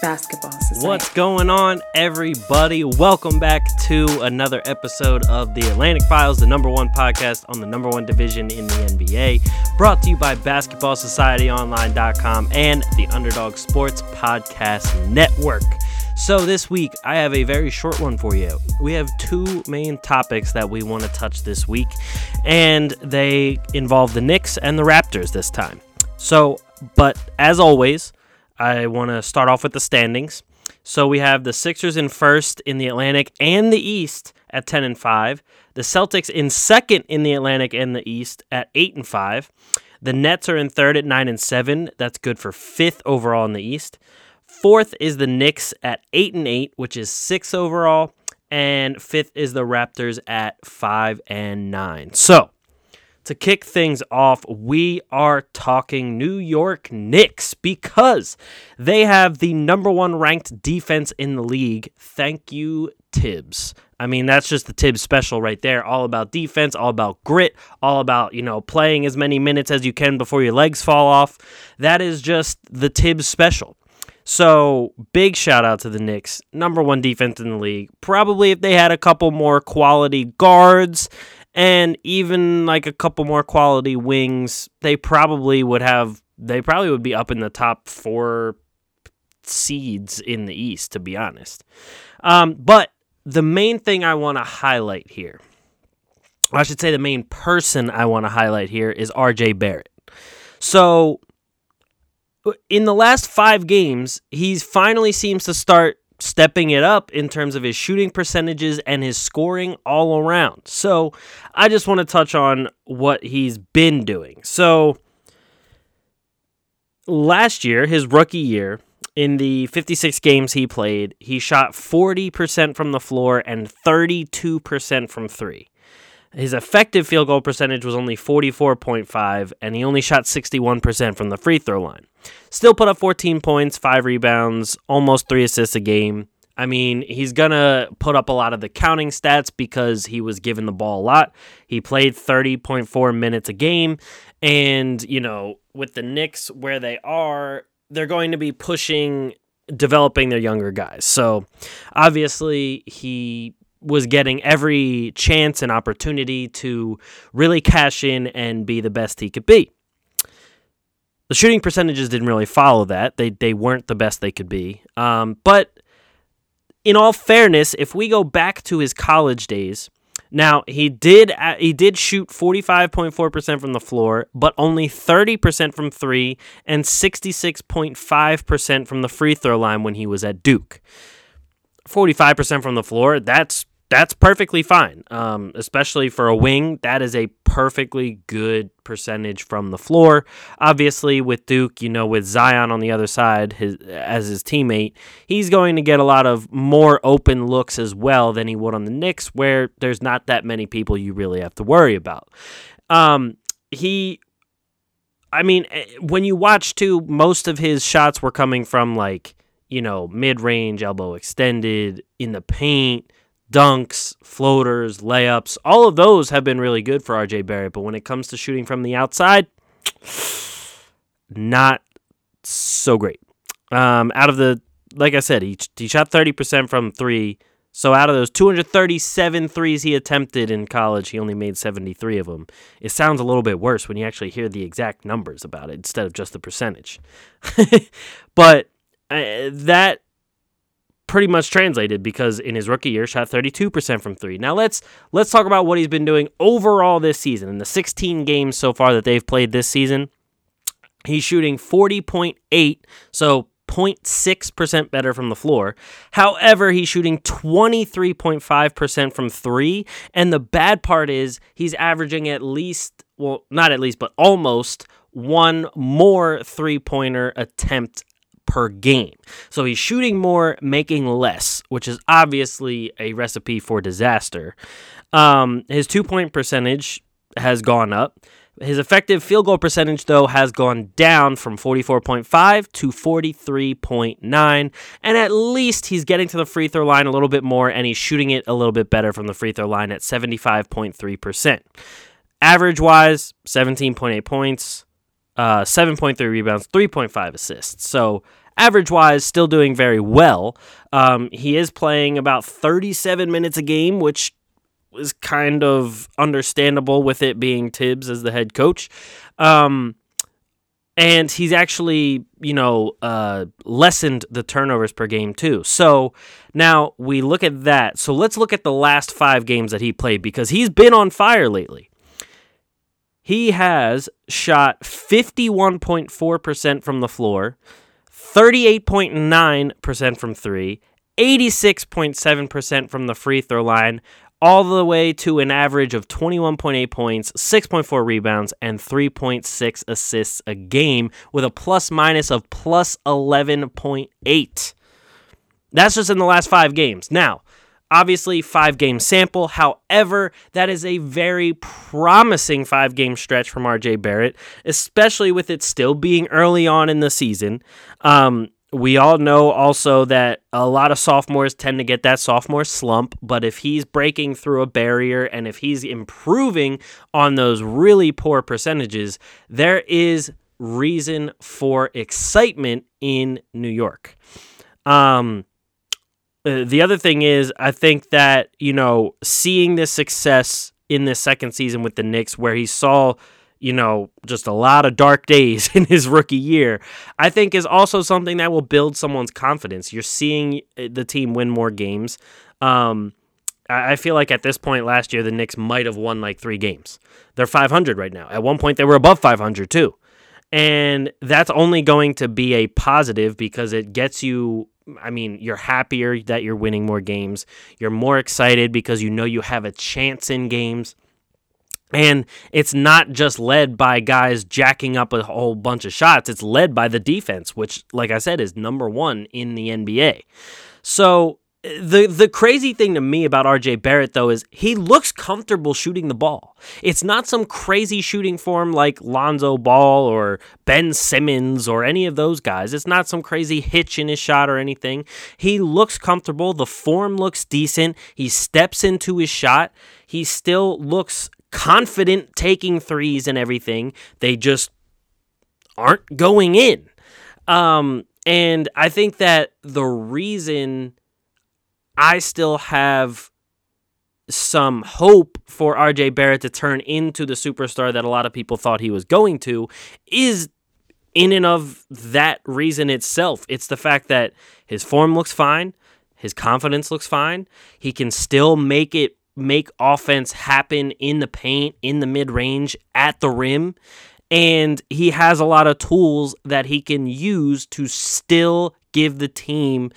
Basketball Society. What's going on, everybody? Welcome back to another episode of the Atlantic Files, the number one podcast on the number one division in the NBA. Brought to you by BasketballSocietyOnline.com and the Underdog Sports Podcast Network. So, this week, I have a very short one for you. We have two main topics that we want to touch this week, and they involve the Knicks and the Raptors this time. So, but as always, I want to start off with the standings. So we have the Sixers in first in the Atlantic and the East at 10 and 5. The Celtics in second in the Atlantic and the East at 8 and 5. The Nets are in third at 9 and 7. That's good for fifth overall in the East. Fourth is the Knicks at 8 and 8, which is 6 overall, and fifth is the Raptors at 5 and 9. So, to kick things off, we are talking New York Knicks because they have the number one ranked defense in the league. Thank you, Thibs. I mean, that's just the Thibs special right there. All about defense, all about grit, all about, you know, playing as many minutes as you can before your legs fall off. That is just the Thibs special. So, big shout out to the Knicks. Number one defense in the league. Probably if they had a couple more quality guards and even like a couple more quality wings, they probably would have they probably would be up in the top 4 seeds in the East to be honest. Um, but the main thing I want to highlight here, I should say the main person I want to highlight here is RJ Barrett. So in the last 5 games, he's finally seems to start stepping it up in terms of his shooting percentages and his scoring all around. So, I just want to touch on what he's been doing. So, last year, his rookie year, in the 56 games he played, he shot 40% from the floor and 32% from 3. His effective field goal percentage was only 44.5 and he only shot 61% from the free throw line. Still put up 14 points, 5 rebounds, almost 3 assists a game. I mean, he's going to put up a lot of the counting stats because he was given the ball a lot. He played 30.4 minutes a game. And, you know, with the Knicks where they are, they're going to be pushing developing their younger guys. So obviously, he was getting every chance and opportunity to really cash in and be the best he could be. The shooting percentages didn't really follow that. They they weren't the best they could be. Um, but in all fairness, if we go back to his college days, now he did uh, he did shoot 45.4% from the floor, but only 30% from 3 and 66.5% from the free throw line when he was at Duke. 45% from the floor, that's that's perfectly fine. Um, especially for a wing, that is a perfectly good percentage from the floor. Obviously, with Duke, you know, with Zion on the other side his, as his teammate, he's going to get a lot of more open looks as well than he would on the Knicks, where there's not that many people you really have to worry about. Um, he, I mean, eh, when you watch too, most of his shots were coming from like, you know, mid range, elbow extended, in the paint dunks, floaters, layups, all of those have been really good for RJ Barrett. But when it comes to shooting from the outside, not so great. Um, out of the, like I said, he, he shot 30% from three. So out of those 237 threes he attempted in college, he only made 73 of them. It sounds a little bit worse when you actually hear the exact numbers about it instead of just the percentage. but that pretty much translated because in his rookie year shot 32% from 3. Now let's let's talk about what he's been doing overall this season. In the 16 games so far that they've played this season, he's shooting 40.8, so 0.6% better from the floor. However, he's shooting 23.5% from 3, and the bad part is he's averaging at least well, not at least, but almost one more three-pointer attempt per game. So he's shooting more, making less, which is obviously a recipe for disaster. Um, his two point percentage has gone up. His effective field goal percentage, though, has gone down from 44.5 to 43.9. And at least he's getting to the free throw line a little bit more and he's shooting it a little bit better from the free throw line at 75.3%. Average wise, 17.8 points, uh, 7.3 rebounds, 3.5 assists. So, average wise, still doing very well. Um, he is playing about 37 minutes a game, which is kind of understandable with it being Thibs as the head coach. Um, and he's actually, you know, uh, lessened the turnovers per game too. So now we look at that. So let's look at the last five games that he played because he's been on fire lately. He has shot 51.4% from the floor, 38.9% from three, 86.7% from the free throw line, all the way to an average of 21.8 points, 6.4 rebounds, and 3.6 assists a game with a plus minus of plus 11.8. That's just in the last five games. Now, obviously, five game sample. However, that is a very promising five game stretch from RJ Barrett, especially with it still being early on in the season. Um, we all know also that a lot of sophomores tend to get that sophomore slump, but if he's breaking through a barrier and if he's improving on those really poor percentages, there is reason for excitement in New York. Um, uh, the other thing is, I think that, you know, seeing this success in this second season with the Knicks, where he saw you know, just a lot of dark days in his rookie year, I think is also something that will build someone's confidence. You're seeing uh, the team win more games. Um, I feel like at this point last year, the Knicks might have won like three games. They're 500 right now. At one point, they were above 500 too. And that's only going to be a positive because it gets you. I mean, you're happier that you're winning more games. You're more excited because you know you have a chance in games. And it's not just led by guys jacking up a whole bunch of shots. It's led by the defense, which, like I said, is number one in the NBA. So the the crazy thing to me about RJ Barrett though is he looks comfortable shooting the ball. It's not some crazy shooting form like Lonzo Ball or Ben Simmons or any of those guys. It's not some crazy hitch in his shot or anything. He looks comfortable. The form looks decent. He steps into his shot. He still looks confident taking threes and everything. They just aren't going in. Um, and I think that the reason I still have some hope for RJ Barrett to turn into the superstar that a lot of people thought he was going to is in and of that reason itself. It's the fact that his form looks fine, his confidence looks fine, he can still make it make offense happen in the paint, in the mid range, at the rim. And he has a lot of tools that he can use to still give the team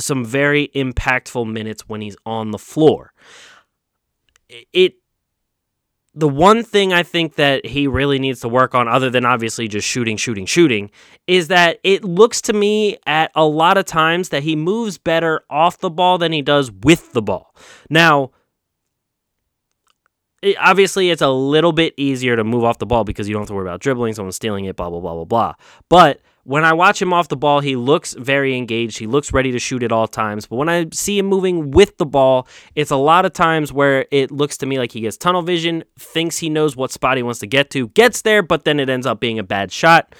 some very impactful minutes when he's on the floor. It the one thing I think that he really needs to work on, other than obviously just shooting, shooting, shooting, is that it looks to me at a lot of times that he moves better off the ball than he does with the ball. Now, it, obviously it's a little bit easier to move off the ball because you don't have to worry about dribbling, someone stealing it, blah blah blah blah blah. But when I watch him off the ball, he looks very engaged. He looks ready to shoot at all times. But when I see him moving with the ball, it's a lot of times where it looks to me like he gets tunnel vision, thinks he knows what spot he wants to get to, gets there, but then it ends up being a bad shot.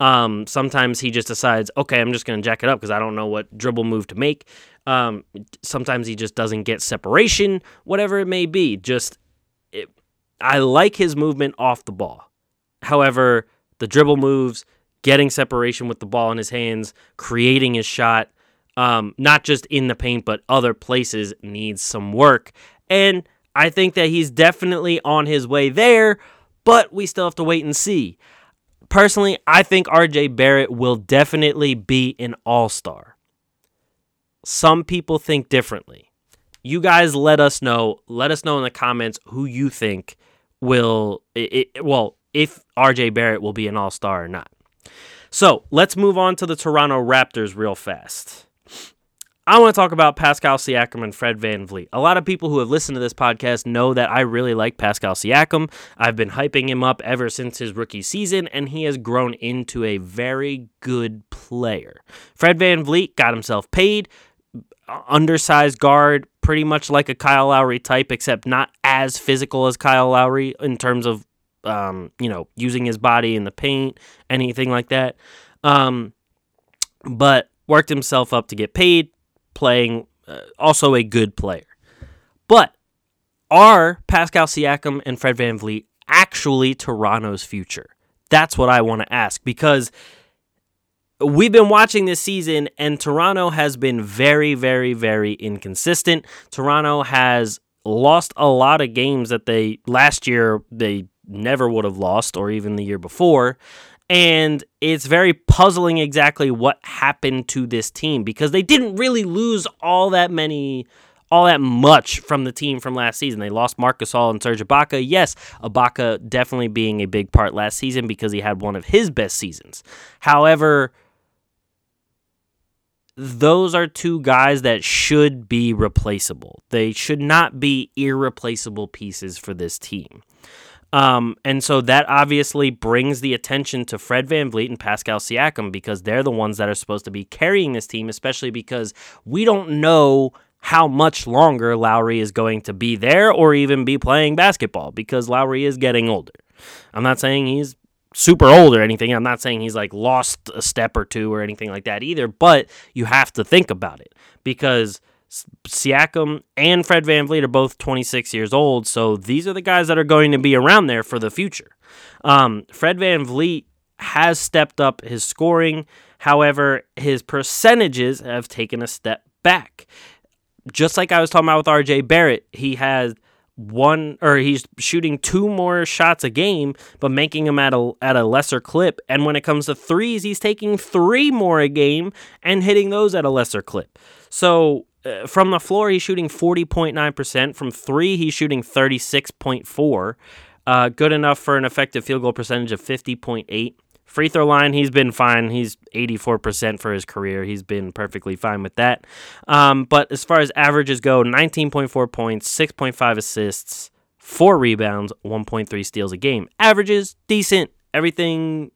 Um, sometimes he just decides, okay, I'm just going to jack it up because I don't know what dribble move to make. Um, sometimes he just doesn't get separation, whatever it may be. Just I like his movement off the ball. However, the dribble moves, getting separation with the ball in his hands, creating his shot, um, not just in the paint, but other places, needs some work. And I think that he's definitely on his way there, but we still have to wait and see. Personally, I think RJ Barrett will definitely be an all star. Some people think differently. You guys let us know. Let us know in the comments who you think will it, it, well if RJ Barrett will be an All Star or not. So let's move on to the Toronto Raptors real fast. I want to talk about Pascal Siakam and Fred VanVleet. A lot of people who have listened to this podcast know that I really like Pascal Siakam. I've been hyping him up ever since his rookie season, and he has grown into a very good player. Fred VanVleet got himself paid, undersized guard, pretty much like a Kyle Lowry type, except not as physical as Kyle Lowry in terms of, um, you know, using his body in the paint, anything like that. Um, but worked himself up to get paid playing, uh, also a good player. But are Pascal Siakam and Fred VanVleet actually Toronto's future? That's what I want to ask because we've been watching this season and Toronto has been very, very, very inconsistent. Toronto has lost a lot of games that they last year they never would have lost or even the year before. And it's very puzzling exactly what happened to this team because they didn't really lose all that many all that much from the team from last season. They lost Marc Gasol and Serge Ibaka. Yes, Ibaka definitely being a big part last season because he had one of his best seasons. However, those are two guys that should be replaceable. They should not be irreplaceable pieces for this team. Um, and so that obviously brings the attention to Fred VanVleet and Pascal Siakam because they're the ones that are supposed to be carrying this team, especially because we don't know how much longer Lowry is going to be there or even be playing basketball because Lowry is getting older. I'm not saying he's super old or anything. I'm not saying he's like lost a step or two or anything like that either, but you have to think about it because Siakam and Fred VanVleet are both 26 years old, so these are the guys that are going to be around there for the future. Um, Fred VanVleet has stepped up his scoring, however, his percentages have taken a step back. Just like I was talking about with RJ Barrett, he has one or he's shooting two more shots a game but making them at a at a lesser clip and when it comes to threes he's taking 3 more a game and hitting those at a lesser clip. So uh, from the floor, he's shooting 40.9%. From three, he's shooting 36.4. Uh, good enough for an effective field goal percentage of 50.8. Free throw line, he's been fine. He's 84% for his career. He's been perfectly fine with that. Um, but as far as averages go, 19.4 points, 6.5 assists, 4 rebounds, 1.3 steals a game. Averages, decent. Everything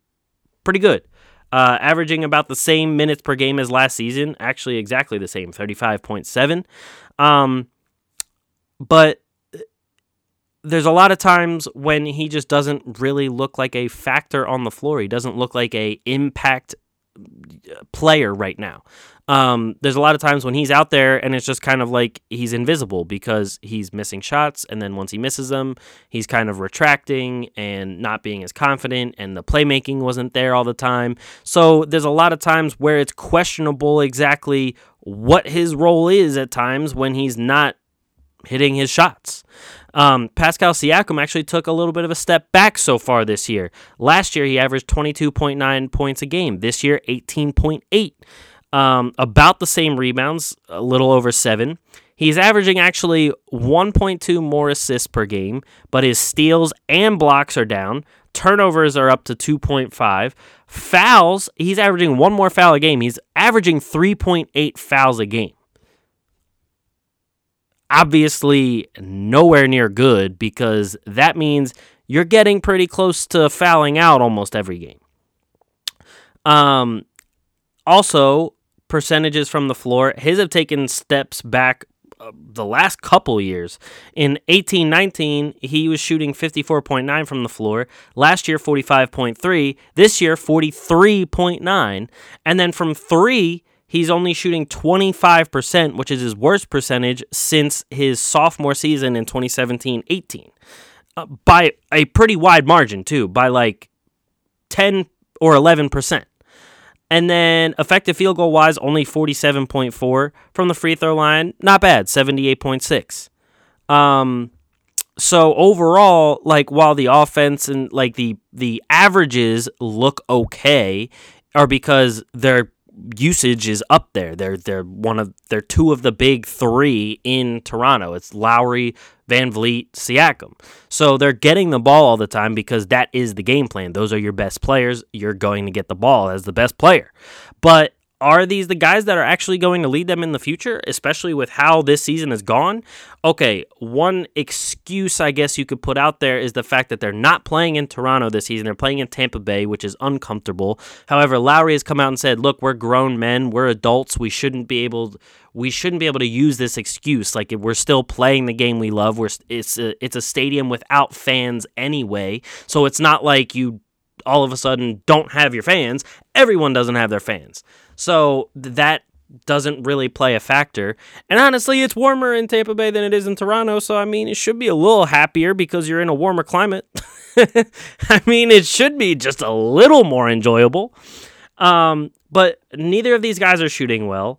pretty good uh, averaging about the same minutes per game as last season. Actually, exactly the same, 35.7. Um, but there's a lot of times when he just doesn't really look like a factor on the floor. He doesn't look like a impact player right now. Um, there's a lot of times when he's out there and it's just kind of like he's invisible because he's missing shots, and then once he misses them, he's kind of retracting and not being as confident, and the playmaking wasn't there all the time. So there's a lot of times where it's questionable exactly what his role is at times when he's not hitting his shots. Um, Pascal Siakam actually took a little bit of a step back so far this year. Last year, he averaged 22.9 points a game. This year, 18.8 um, about the same rebounds, a little over seven. He's averaging actually 1.2 more assists per game, but his steals and blocks are down. Turnovers are up to 2.5. Fouls, he's averaging one more foul a game. He's averaging 3.8 fouls a game. Obviously, nowhere near good because that means you're getting pretty close to fouling out almost every game. Um, also, percentages from the floor. His have taken steps back uh, the last couple years. In 18 19, he was shooting 54.9 from the floor. Last year, 45.3. This year, 43.9. And then from three, he's only shooting 25%, which is his worst percentage since his sophomore season in 2017 18. Uh, by a pretty wide margin, too, by like 10 or 11%. And then effective field goal wise, only 47.4 from the free throw line. Not bad, 78.6. Um, so overall, like while the offense and like the the averages look okay, are because their usage is up there. They're they're one of they're two of the big three in Toronto. It's Lowry, VanVleet, Siakam. So they're getting the ball all the time because that is the game plan. Those are your best players. You're going to get the ball as the best player. But are these the guys that are actually going to lead them in the future, especially with how this season has gone? Okay, one excuse I guess you could put out there is the fact that they're not playing in Toronto this season. They're playing in Tampa Bay, which is uncomfortable. However, Lowry has come out and said, "Look, we're grown men, we're adults. We shouldn't be able we shouldn't be able to use this excuse like we're still playing the game we love. We're it's a, it's a stadium without fans anyway. So it's not like you all of a sudden don't have your fans. Everyone doesn't have their fans. So that doesn't really play a factor. And honestly, it's warmer in Tampa Bay than it is in Toronto. So, I mean, it should be a little happier because you're in a warmer climate. I mean, it should be just a little more enjoyable. Um, but neither of these guys are shooting well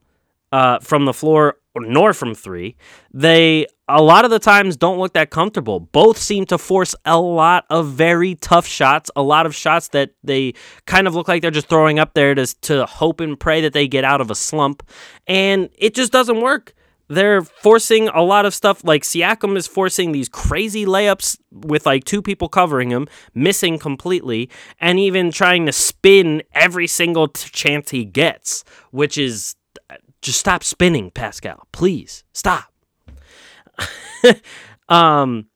uh, from the floor nor from three. They a lot of the times don't look that comfortable. Both seem to force a lot of very tough shots, a lot of shots that they kind of look like they're just throwing up there to, to hope and pray that they get out of a slump. And it just doesn't work. They're forcing a lot of stuff like Siakam is forcing these crazy layups with like two people covering him, missing completely, and even trying to spin every single t- chance he gets, which is uh, just stop spinning, Pascal. Please stop. um,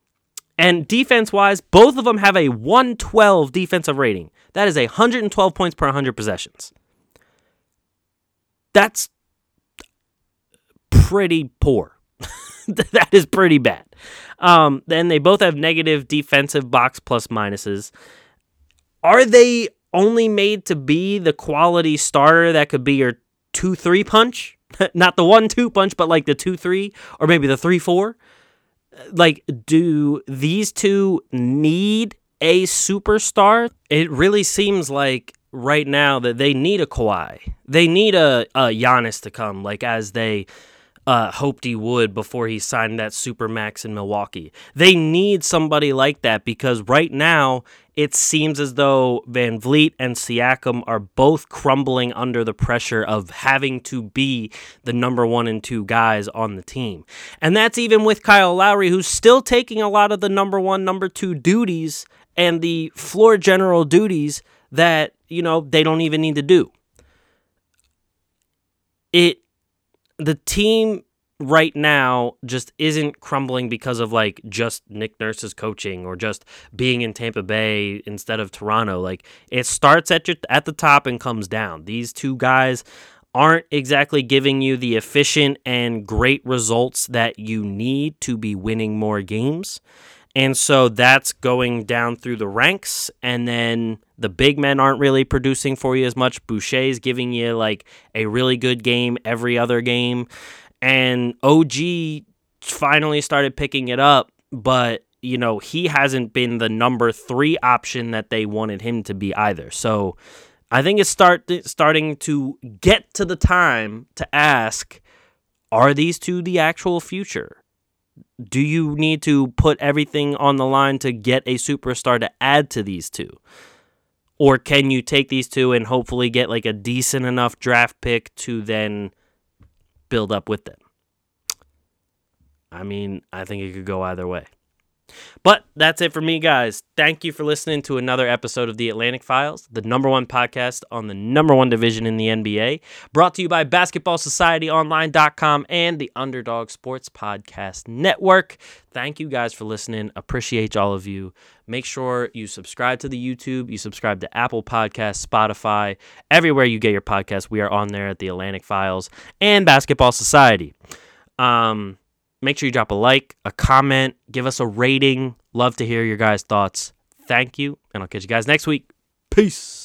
and defense wise, both of them have a 112 defensive rating. That is 112 points per 100 possessions. That's pretty poor. that is pretty bad. Um, then they both have negative defensive box plus minuses. Are they only made to be the quality starter that could be your 2 3 punch? not the one two punch, but like the two three or maybe the three four. Like, do these two need a superstar? It really seems like right now that they need a Kawhi. They need a, a Giannis to come, like as they uh, hoped he would before he signed that super max in Milwaukee. They need somebody like that because right now it seems as though VanVleet and Siakam are both crumbling under the pressure of having to be the number one and two guys on the team. And that's even with Kyle Lowry, who's still taking a lot of the number one, number two duties and the floor general duties that, you know, they don't even need to do. It the team right now just isn't crumbling because of like just Nick Nurse's coaching or just being in Tampa Bay instead of Toronto. Like it starts at your at the top and comes down. These two guys aren't exactly giving you the efficient and great results that you need to be winning more games. And so that's going down through the ranks. And then the big men aren't really producing for you as much. Boucher's giving you like a really good game every other game. And OG finally started picking it up, but you know, he hasn't been the number three option that they wanted him to be either. So I think it's start starting to get to the time to ask, are these two the actual future? Do you need to put everything on the line to get a superstar to add to these two? Or can you take these two and hopefully get like a decent enough draft pick to then build up with them? I mean, I think it could go either way. But that's it for me, guys. Thank you for listening to another episode of The Atlantic Files, the number one podcast on the number one division in the NBA. Brought to you by BasketballSocietyOnline.com and the Underdog Sports Podcast Network. Thank you guys for listening. Appreciate all of you. Make sure you subscribe to the YouTube, you subscribe to Apple Podcasts, Spotify, everywhere you get your podcasts. We are on there at The Atlantic Files and Basketball Society. Um, Make sure you drop a like, a comment, give us a rating. Love to hear your guys' thoughts. Thank you, and I'll catch you guys next week. Peace.